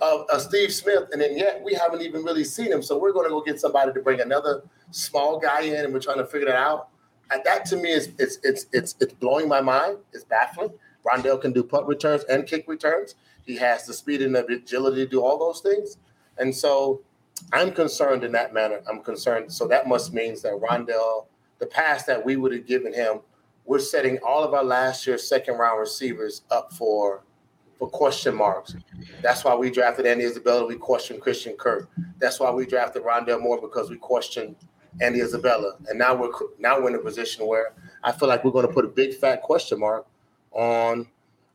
of, of Steve Smith, and then yet we haven't even really seen him. So we're going to go get somebody to bring another small guy in, and we're trying to figure that out. And that to me is it's it's it's it's blowing my mind. It's baffling. Rondale can do punt returns and kick returns. He has the speed and the agility to do all those things. And so I'm concerned in that manner. I'm concerned. So that must means that Rondale, the pass that we would have given him, we're setting all of our last year second round receivers up for for question marks. That's why we drafted Andy Isabella. We questioned Christian Kirk. That's why we drafted Rondale Moore because we questioned Andy Isabella. And now we're now we're in a position where I feel like we're going to put a big fat question mark on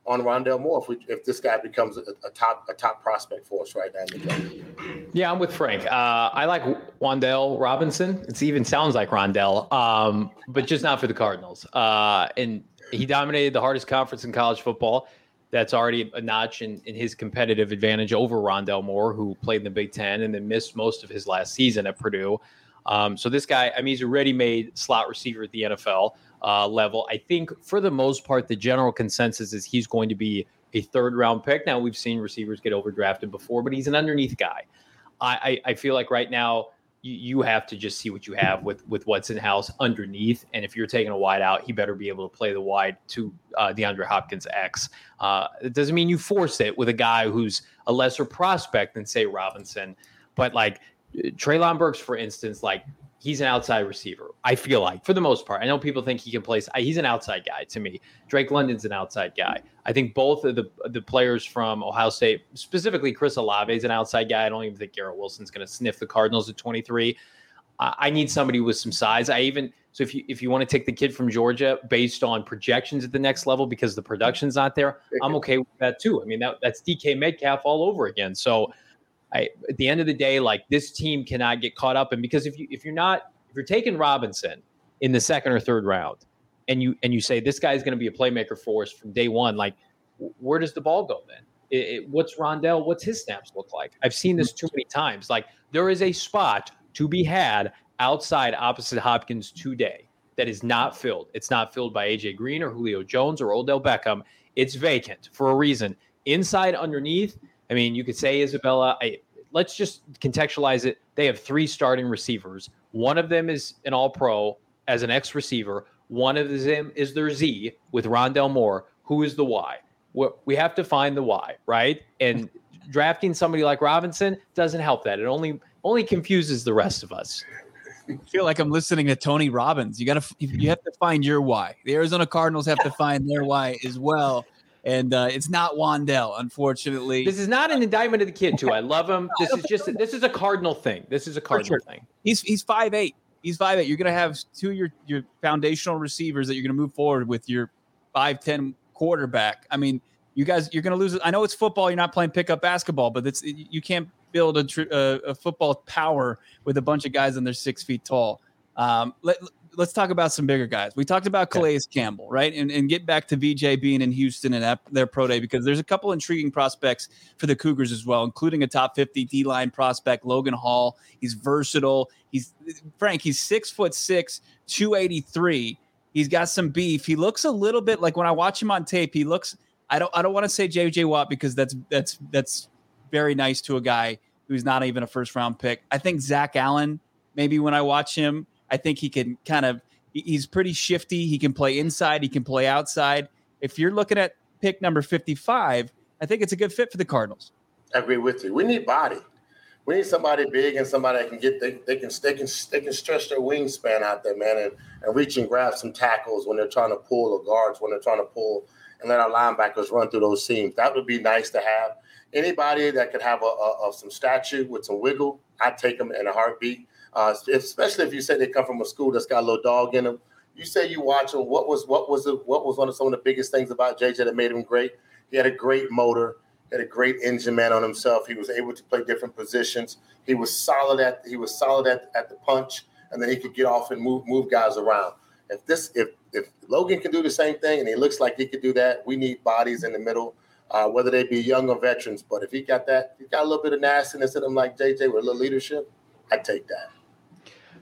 on Rondale Moore if we if this guy becomes a, a top a top prospect for us right now. Yeah, I'm with Frank. Uh, I like Wan'Dale Robinson. It even sounds like Rondale, um, but just not for the Cardinals. Uh, and he dominated the hardest conference in college football. That's already a notch in, in his competitive advantage over Rondale Moore, who played in the Big Ten and then missed most of his last season at Purdue. Um, so this guy, I mean, he's a ready-made slot receiver at the NFL uh, level. I think for the most part, the general consensus is he's going to be a third-round pick. Now we've seen receivers get overdrafted before, but he's an underneath guy. I, I, I feel like right now you, have to just see what you have with with what's in house underneath. And if you're taking a wide out, he better be able to play the wide to uh, DeAndre Hopkins X. Uh, it doesn't mean you force it with a guy who's a lesser prospect than say Robinson, but like Treylon Burks, for instance, like he's an outside receiver. I feel like for the most part. I know people think he can play. He's an outside guy to me. Drake London's an outside guy. I think both of the the players from Ohio State, specifically Chris Olave, is an outside guy. I don't even think Garrett Wilson's going to sniff the Cardinals at 23. I, I need somebody with some size. I even so if you if you want to take the kid from Georgia based on projections at the next level because the production's not there, I'm okay with that too. I mean that that's DK Metcalf all over again. So I, at the end of the day, like this team cannot get caught up. And because if you if you're not if you're taking Robinson in the second or third round, and you and you say this guy's going to be a playmaker for us from day one, like where does the ball go then? It, it, what's Rondale? What's his snaps look like? I've seen this too many times. Like there is a spot to be had outside opposite Hopkins today that is not filled. It's not filled by AJ Green or Julio Jones or Odell Beckham. It's vacant for a reason. Inside, underneath, I mean, you could say Isabella. I, let's just contextualize it. They have three starting receivers. One of them is an All Pro as an ex receiver. One of them is their Z with Rondale Moore. Who is the Y? We have to find the Y, right? And drafting somebody like Robinson doesn't help that. It only only confuses the rest of us. I feel like I'm listening to Tony Robbins. You got to you have to find your why. The Arizona Cardinals have to find their why as well and uh, it's not Wan'Dale, unfortunately. This is not an indictment of the kid, too. I love him. This is just this is a cardinal thing. This is a cardinal sure. thing. He's he's five eight. He's five eight. You're gonna have two your your foundational receivers that you're gonna move forward with your five ten quarterback. I mean, you guys, you're gonna lose. I know it's football. You're not playing pickup basketball, but it's you can't build a, tr- a, a football power with a bunch of guys and they're six feet tall. Um, let, let's talk about some bigger guys. We talked about Calais Campbell, right? And, and get back to VJ being in Houston and at their pro day because there's a couple intriguing prospects for the Cougars as well, including a top 50 D line prospect, Logan Hall. He's versatile. He's Frank, he's six foot six, 283. He's got some beef. He looks a little bit like when I watch him on tape, he looks I don't I don't want to say JJ Watt because that's that's that's very nice to a guy who's not even a first round pick. I think Zach Allen, maybe when I watch him, I think he can kind of he's pretty shifty. He can play inside, he can play outside. If you're looking at pick number 55, I think it's a good fit for the Cardinals. I agree with you. We need body. We need somebody big and somebody that can get they, they can they can they can stretch their wingspan out there, man, and, and reach and grab some tackles when they're trying to pull or guards when they're trying to pull and let our linebackers run through those seams. That would be nice to have. Anybody that could have a, a, a some stature with some wiggle, I'd take them in a heartbeat. Uh, especially if you say they come from a school that's got a little dog in them. You say you watch him. What was what was the, what was one of some of the biggest things about JJ that made him great? He had a great motor. Had a great engine man on himself. He was able to play different positions. He was solid at he was solid at, at the punch, and then he could get off and move move guys around. If this if if Logan can do the same thing and he looks like he could do that, we need bodies in the middle, uh, whether they be young or veterans. But if he got that, he got a little bit of nastiness in him like JJ with a little leadership, I'd take that.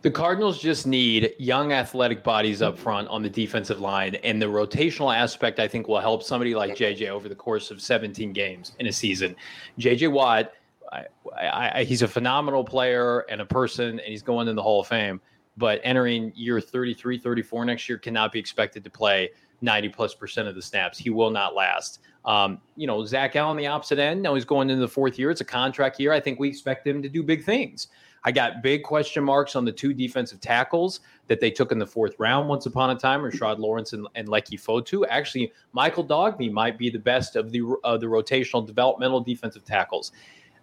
The Cardinals just need young athletic bodies up front on the defensive line. And the rotational aspect, I think, will help somebody like JJ over the course of 17 games in a season. JJ Watt, I, I, he's a phenomenal player and a person, and he's going in the Hall of Fame. But entering year 33, 34 next year cannot be expected to play 90 plus percent of the snaps. He will not last. Um, you know, Zach Allen, the opposite end. Now he's going into the fourth year. It's a contract year. I think we expect him to do big things. I got big question marks on the two defensive tackles that they took in the fourth round once upon a time, Rashard Lawrence and, and Leki Fotu. Actually, Michael Dogbe might be the best of the uh, the rotational developmental defensive tackles.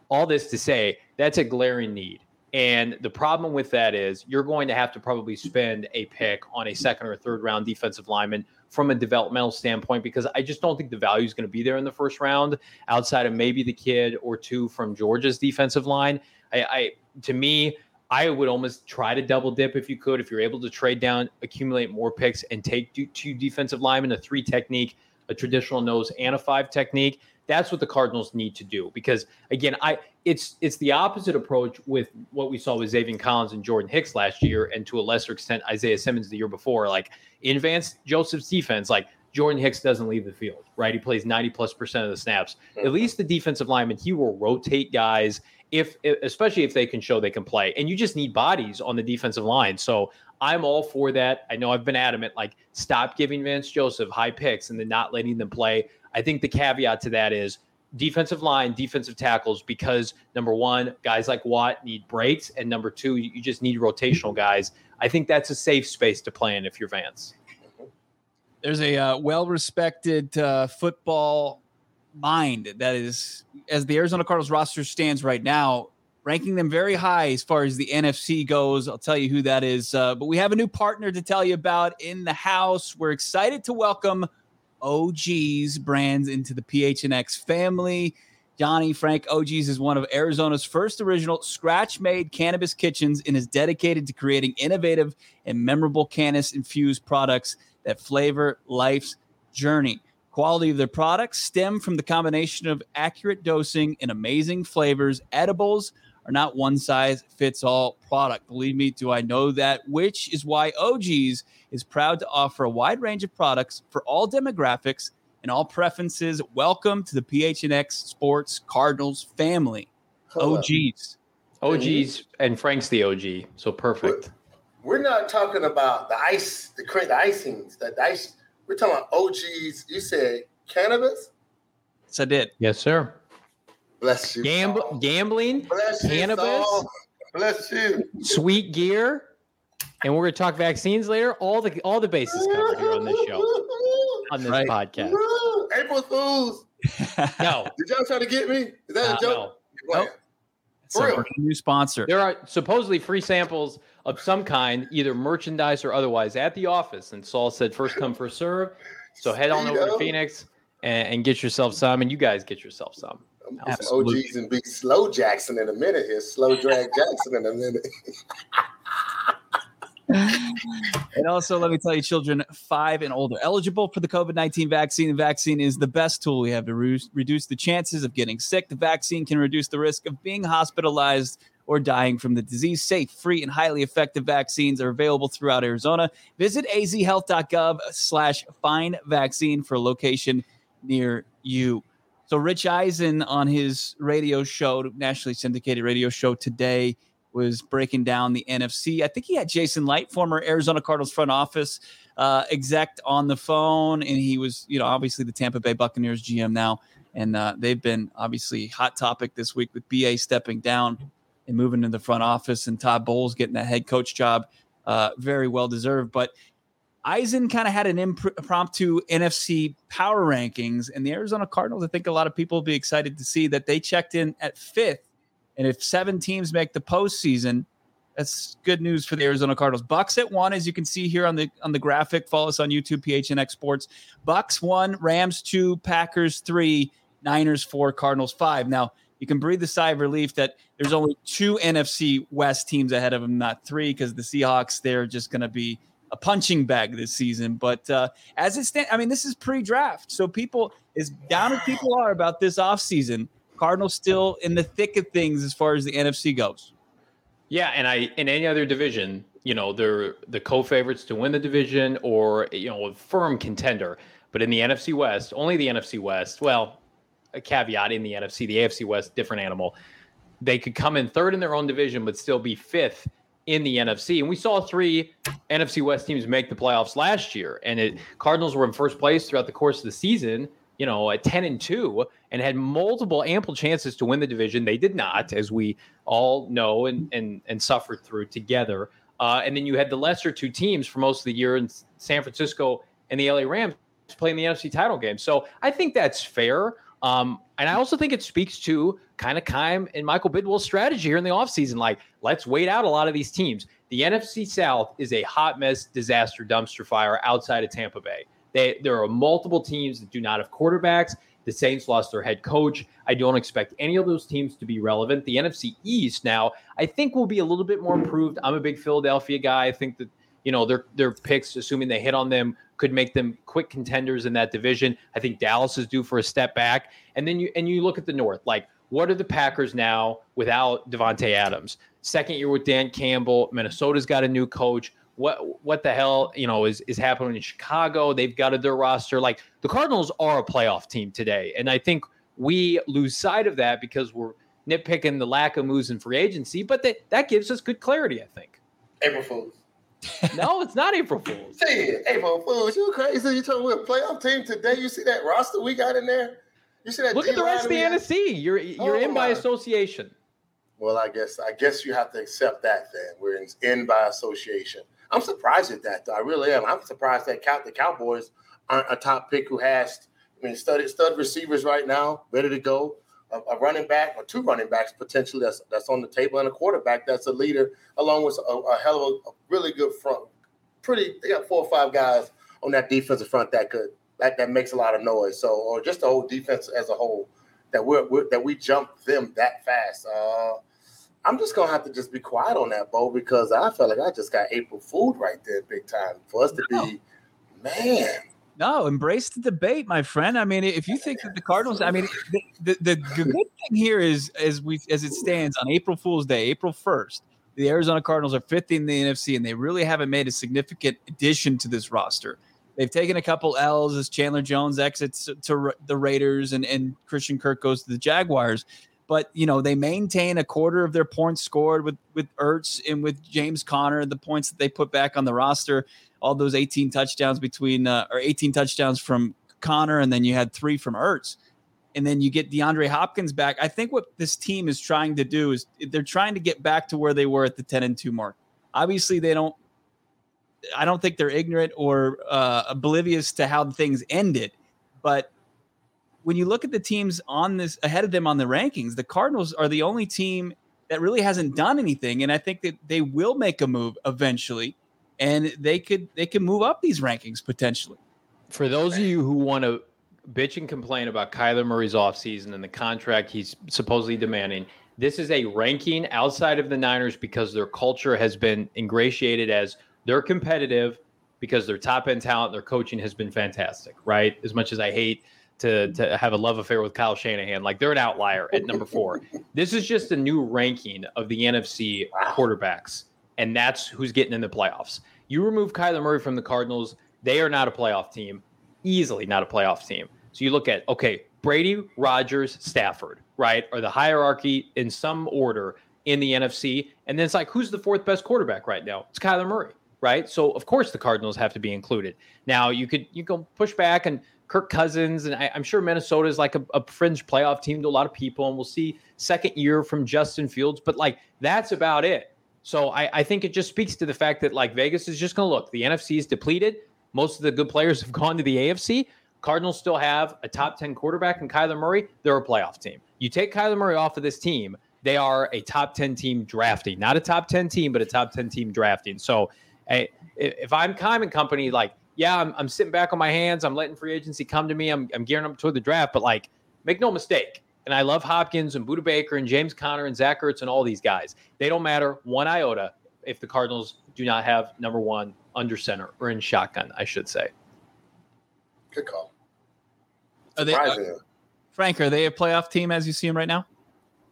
All this to say, that's a glaring need. And the problem with that is you're going to have to probably spend a pick on a second or third round defensive lineman from a developmental standpoint because I just don't think the value is going to be there in the first round outside of maybe the kid or two from Georgia's defensive line. I, I to me, I would almost try to double dip if you could. If you're able to trade down, accumulate more picks, and take two defensive linemen, a three technique, a traditional nose, and a five technique. That's what the Cardinals need to do because again, I it's it's the opposite approach with what we saw with Zaven Collins and Jordan Hicks last year, and to a lesser extent Isaiah Simmons the year before. Like in Vance Joseph's defense, like Jordan Hicks doesn't leave the field, right? He plays 90 plus percent of the snaps. At mm-hmm. least the defensive lineman, he will rotate guys if especially if they can show they can play. And you just need bodies on the defensive line. So I'm all for that. I know I've been adamant, like stop giving Vance Joseph high picks and then not letting them play. I think the caveat to that is defensive line, defensive tackles, because number one, guys like Watt need breaks, and number two, you just need rotational guys. I think that's a safe space to play in if you're Vance. There's a uh, well-respected uh, football mind that is, as the Arizona Cardinals roster stands right now, ranking them very high as far as the NFC goes. I'll tell you who that is. Uh, but we have a new partner to tell you about in the house. We're excited to welcome OG's brands into the PHNX family. Johnny Frank OG's is one of Arizona's first original scratch made cannabis kitchens and is dedicated to creating innovative and memorable cannabis infused products that flavor life's journey. Quality of their products stem from the combination of accurate dosing and amazing flavors. Edibles are not one size fits all product. Believe me, do I know that? Which is why OG's is proud to offer a wide range of products for all demographics and all preferences. Welcome to the PHNX Sports Cardinals family. Hello. OG's. OG's and Frank's the OG, so perfect. We're, we're not talking about the ice, the, the icings, the ice we're talking about OGs. You said cannabis? Yes, I did. Yes, sir. Bless you. Gamb- gambling, Bless cannabis, you, Bless you. Sweet gear, and we're going to talk vaccines later. All the all the bases covered here on this show, on this right. podcast. April Fools. no. Did y'all try to get me? Is that uh, a joke? No. Nope. For real. New sponsor. There are supposedly free samples of some kind, either merchandise or otherwise, at the office. And Saul said, first come, first serve. So head on over to Phoenix and, and, get yourself some, and you guys get yourself some. some OGs and be slow Jackson in a minute here. Slow drag Jackson in a minute. and also, let me tell you, children five and older eligible for the COVID 19 vaccine. The vaccine is the best tool we have to re- reduce the chances of getting sick. The vaccine can reduce the risk of being hospitalized or dying from the disease. Safe, free, and highly effective vaccines are available throughout Arizona. Visit azhealth.gov slash find vaccine for a location near you. So Rich Eisen on his radio show, nationally syndicated radio show today, was breaking down the NFC. I think he had Jason Licht, former Arizona Cardinals front office uh, exec, on the phone, and he was, you know, obviously the Tampa Bay Buccaneers GM now, and uh, they've been obviously hot topic this week with BA stepping down and moving to the front office, and Todd Bowles getting that head coach job, uh, very well deserved. But Eisen kind of had an impromptu NFC power rankings, and the Arizona Cardinals. I think a lot of people will be excited to see that they checked in at fifth and if seven teams make the postseason, that's good news for the Arizona Cardinals. Bucks at one, as you can see here on the on the graphic. Follow us on YouTube, PHNX Sports. Bucks one, Rams two, Packers three, Niners four, Cardinals five. Now you can breathe a sigh of relief that there's only two NFC West teams ahead of them, not three, because the Seahawks they're just going to be a punching bag this season. But uh, as it stands, I mean, this is pre-draft, so people as down as people are about this offseason – Cardinals still in the thick of things as far as the NFC goes. Yeah, and I in any other division, you know, they're the co-favorites to win the division or you know, a firm contender. But in the NFC West, only the NFC West, well, a caveat in the NFC, the AFC West, different animal. They could come in third in their own division, but still be fifth in the NFC. And we saw three NFC West teams make the playoffs last year. And it Cardinals were in first place throughout the course of the season you know, at 10 and 2 and had multiple ample chances to win the division. They did not, as we all know and and and suffered through together. Uh, and then you had the lesser two teams for most of the year in San Francisco and the LA Rams playing the NFC title game. So I think that's fair. Um, and I also think it speaks to kind of Keim and Michael Bidwill's strategy here in the offseason. Like, let's wait out a lot of these teams. The NFC South is a hot mess, disaster dumpster fire outside of Tampa Bay. They, there are multiple teams that do not have quarterbacks. The Saints lost their head coach. I don't expect any of those teams to be relevant. The NFC East now, I think, will be a little bit more improved. I'm a big Philadelphia guy. I think that you know their their picks, assuming they hit on them, could make them quick contenders in that division. I think Dallas is due for a step back. And then you and you look at the North, like what are the Packers now without Davante Adams? Second year with Dan Campbell. Minnesota's got a new coach what what the hell you know is is happening in Chicago? They've got their roster. Like the Cardinals are a playoff team today, and I think we lose sight of that because we're nitpicking the lack of moves in free agency. But that that gives us good clarity, I think. April Fools. no, it's not April Fools. It, April Fools. You crazy? You told me a playoff team today. You see that roster we got in there? You see that? Look at the rest of the NFC. You're you're oh, in by association. Well, I guess I guess you have to accept that. Then we're in, in by association. I'm surprised at that, though. I really am. I'm surprised that the Cowboys aren't a top pick who has, I mean, stud, stud receivers right now, ready to go. A, a, running back or two running backs potentially that's that's on the table, and a quarterback that's a leader, along with a, a hell of a, a, really good front. Pretty, they got four or five guys on that defensive front that could that, that makes a lot of noise. So, or just the whole defense as a whole, that we're, we're that we jump them that fast. Uh, I'm just gonna have to just be quiet on that, Bo, because I felt like I just got April food right there, big time. For us to no. be, man. No, embrace the debate, my friend. I mean, if you think that the Cardinals, I mean, the, the, the good thing here is, as we as it stands on April Fool's Day, April first, the Arizona Cardinals are fifth in the NFC, and they really haven't made a significant addition to this roster. They've taken a couple L's as Chandler Jones exits to the Raiders and, and Christian Kirk goes to the Jaguars but you know they maintain a quarter of their points scored with with Ertz and with James Conner, the points that they put back on the roster, all those 18 touchdowns between uh, or 18 touchdowns from Conner, and then you had three from Ertz, and then you get DeAndre Hopkins back. I think what this team is trying to do is they're trying to get back to where they were at the 10 and 2 mark. Obviously, they don't. I don't think they're ignorant or uh, oblivious to how things ended, but when you look at the teams on this ahead of them on the rankings, the Cardinals are the only team that really hasn't done anything, and I think that they will make a move eventually, and they could they can move up these rankings potentially. For those of you who want to bitch and complain about Kyler Murray's offseason and the contract he's supposedly demanding. This is a ranking outside of the Niners because their culture has been ingratiated as they're competitive because their top end talent, their coaching has been fantastic, right? As much as I hate to, to have a love affair with Kyle Shanahan, like they're an outlier at number four. this is just a new ranking of the NFC quarterbacks, and that's who's getting in the playoffs. You remove Kyler Murray from the Cardinals, they are not a playoff team, easily not a playoff team. So you look at, okay, Brady, Rodgers, Stafford, right, are the hierarchy in some order in the NFC. And then it's like, who's the fourth best quarterback right now? It's Kyler Murray right? So of course the Cardinals have to be included. Now you could you can push back and Kirk Cousins and I, am sure Minnesota is like a, a, fringe playoff team to a lot of people, and we'll see second year from Justin Fields, but like that's about it. So I, I think it just speaks to the fact that like Vegas is just going to look. The NFC is depleted. Most of the good players have gone to the AFC. Cardinals still have a top 10 quarterback and Kyler Murray. They're a playoff team. You take Kyler Murray off of this team, they are a top 10 team drafting, not a top 10 team, but a top 10 team drafting. So Hey, if I'm Keim and company, like, yeah, I'm, I'm sitting back on my hands. I'm letting free agency come to me. I'm, I'm gearing up toward the draft, but like, make no mistake. And I love Hopkins and Budda Baker and James Conner and Zach Ertz and all these guys. They don't matter one iota if the Cardinals do not have number one under center or in shotgun, I should say. Good call. Are they, uh, Frank, are they a playoff team as you see them right now?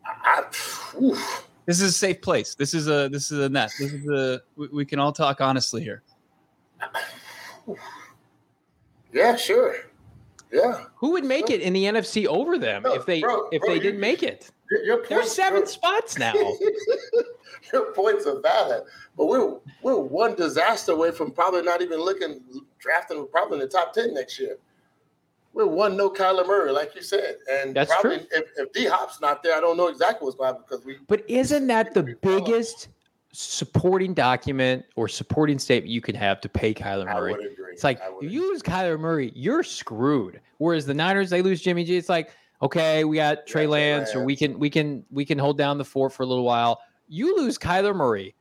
I, I, this is a safe place. This is a this is a net. This is a we, we can all talk honestly here. Yeah, sure. Yeah. Who would make sure. it in the NFC over them if they bro, if bro, they didn't make it? Your point, There's seven spots now. your points are valid, but we're we're one disaster away from probably not even looking drafting probably in the top ten next year we're one no Kyler Murray, like you said, and that's probably true. If, if D Hop's not there, I don't know exactly what's going to happen because we. But isn't that the biggest supporting document or supporting statement you can have to pay Kyler Murray? It's like if you lose Kyler Murray, you're screwed. Whereas the Niners, they lose Jimmy G. It's like okay, we got Trey yeah, Lance, or we can we can we can hold down the fort for a little while. You lose Kyler Murray,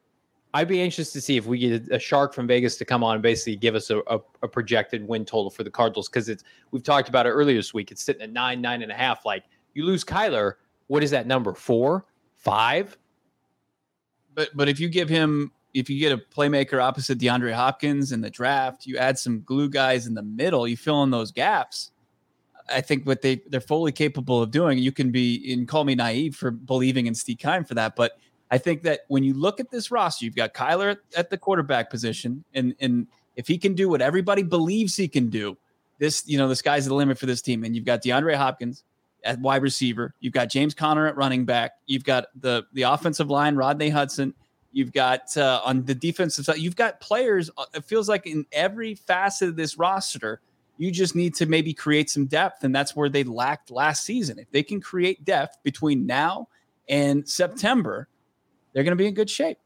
I'd be anxious to see if we get a shark from Vegas to come on and basically give us a, a, a projected win total for the Cardinals because it's we've talked about it earlier this week. It's sitting at nine, nine and a half. Like you lose Kyler, what is that number? Four, five? But but if you give him if you get a playmaker opposite DeAndre Hopkins in the draft, you add some glue guys in the middle, you fill in those gaps. I think what they they're fully capable of doing. You can be and call me naive for believing in Steve Keim for that, but I think that when you look at this roster, you've got Kyler at the quarterback position, and and if he can do what everybody believes he can do, this you know the sky's the limit for this team. And you've got DeAndre Hopkins at wide receiver, you've got James Conner at running back, you've got the the offensive line, Rodney Hudson. You've got uh, on the defensive side, you've got players. Uh, it feels like in every facet of this roster, you just need to maybe create some depth, and that's where they lacked last season. If they can create depth between now and September, they're going to be in good shape.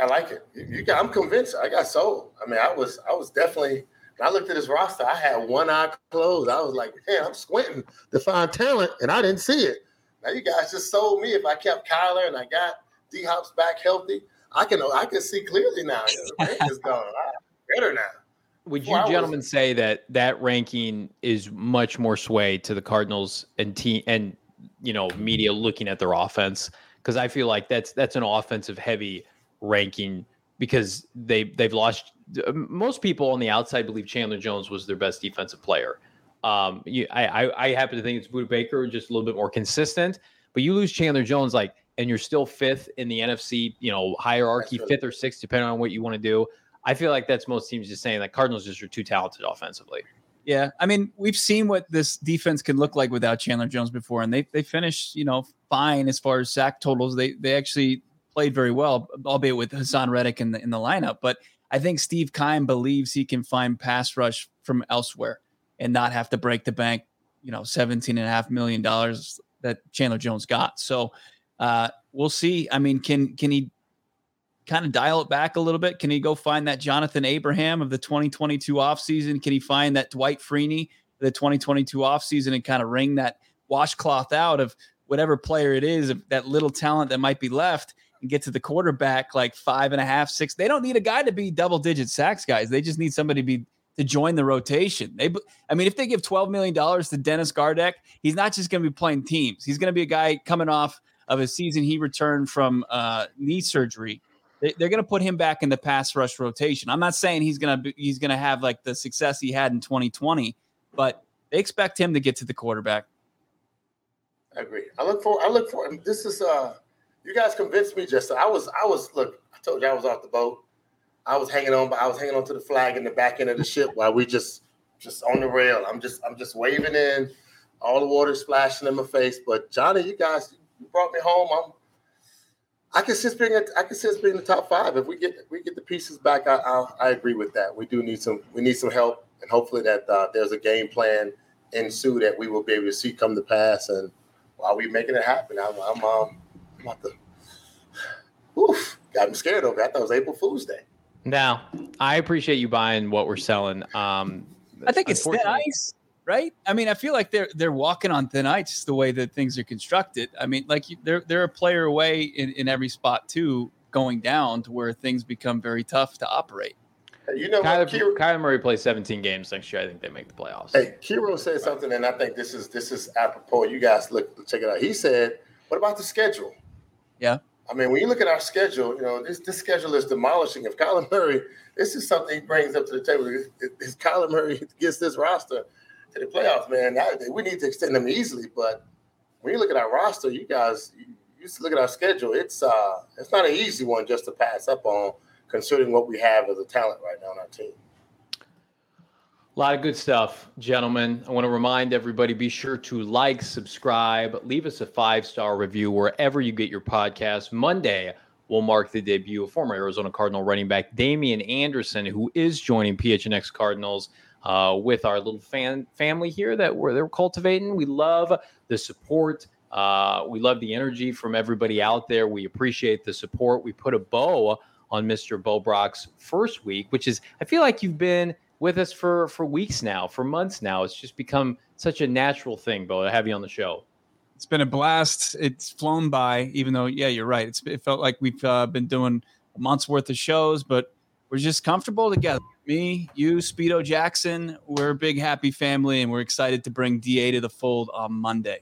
I like it. You got, I'm convinced. I got sold. I mean, I was I was definitely. I looked at his roster. I had one eye closed. I was like, man, I'm squinting to find talent, and I didn't see it. Now you guys just sold me. If I kept Kyler and I got D Hop's back healthy, I can I can see clearly now. Is gone. better now. Would you gentlemen say that that ranking is much more sway to the Cardinals and team and you know media looking at their offense because I feel like that's that's an offensive heavy ranking because they they've lost. Most people on the outside believe Chandler Jones was their best defensive player. Um, you, I, I, I happen to think it's Budda Baker, just a little bit more consistent. But you lose Chandler Jones, like, and you're still fifth in the NFC, you know, hierarchy, really fifth or sixth, depending on what you want to do. I feel like that's most teams just saying that Cardinals just are too talented offensively. Yeah, I mean, we've seen what this defense can look like without Chandler Jones before, and they they finished, you know, fine as far as sack totals. They they actually played very well, albeit with Haason Reddick in the in the lineup. But I think Steve Keim believes he can find pass rush from elsewhere and not have to break the bank, you know, seventeen and a half million dollars that Chandler Jones got. So uh, we'll see. I mean, can can he kind of dial it back a little bit? Can he go find that Jonathan Abraham of the 2022 offseason? Can he find that Dwight Freeney the 2022 offseason and kind of wring that washcloth out of whatever player it is, that little talent that might be left and get to the quarterback like five and a half, six? They don't need a guy to be double digit sacks, guys. They just need somebody to be to join the rotation. They, I mean, if they give $12 million to Dennis Gardeck, he's not just going to be playing teams. He's going to be a guy coming off of a season he returned from uh, knee surgery. They, are going to put him back in the pass rush rotation. I'm not saying he's going to he's going to have like the success he had in 2020, but they expect him to get to the quarterback. I agree. I look for I look for this is uh you guys convinced me just I was I was look, I told you I was off the boat. I was hanging on, but I was hanging on to the flag in the back end of the ship while we just just on the rail. I'm just I'm just waving in, all the water splashing in my face. But Johnny, you guys you brought me home. I'm I can us being I can us being the top five if we get we get the pieces back. I, I, I agree with that. We do need some we need some help, and hopefully that uh, there's a game plan ensue that we will be able to see come to pass. And while we making it happen, I'm I'm um I'm about to. Oof, got me scared over. It. I thought it was April Fool's Day. Now, I appreciate you buying what we're selling. Um, I think it's thin ice, right? I mean, I feel like they're they're walking on thin ice the way that things are constructed. I mean, like they're they're a player away in, in every spot too, going down to where things become very tough to operate. You know, Kyler, Kiro, Kyler Murray plays 17 games next year. I think they make the playoffs. Hey, Kiro said something, and I think this is this is apropos. You guys look check it out. He said, "What about the schedule?" Yeah. I mean, when you look at our schedule, you know, this this schedule is demolishing. If Kyler Murray, this is something he brings up to the table. If, if Kyler Murray gets this roster to the playoffs, man, we need to extend them easily. But when you look at our roster, you guys, you, you look at our schedule. It's uh, it's not an easy one just to pass up on, considering what we have as a talent right now on our team. A lot of good stuff, gentlemen. I want to remind everybody be sure to like, subscribe, leave us a five star review wherever you get your podcast. Monday will mark the debut of former Arizona Cardinal running back Damien Anderson, who is joining PHNX Cardinals uh, with our little fan family here that we're, they're cultivating. We love the support. Uh, we love the energy from everybody out there. We appreciate the support. We put a bow on Mr. Bo Brack's first week, which is, I feel like you've been with us for for weeks now, for months now. It's just become such a natural thing, Bo, to have you on the show. It's been a blast. It's flown by, even though, yeah, you're right. It's, it felt like we've uh, been doing a month's worth of shows, but we're just comfortable together. Me, you, Speedo Jackson, we're a big happy family, and we're excited to bring DA to the fold on Monday.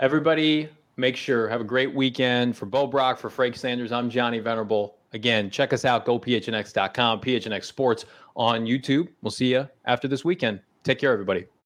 Everybody, make sure have a great weekend for Bo Brack, for Frank Sanders. I'm Johnny Venerable. Again, check us out, Go gophnx.com, PHNX Sports on YouTube. We'll see you after this weekend. Take care, everybody.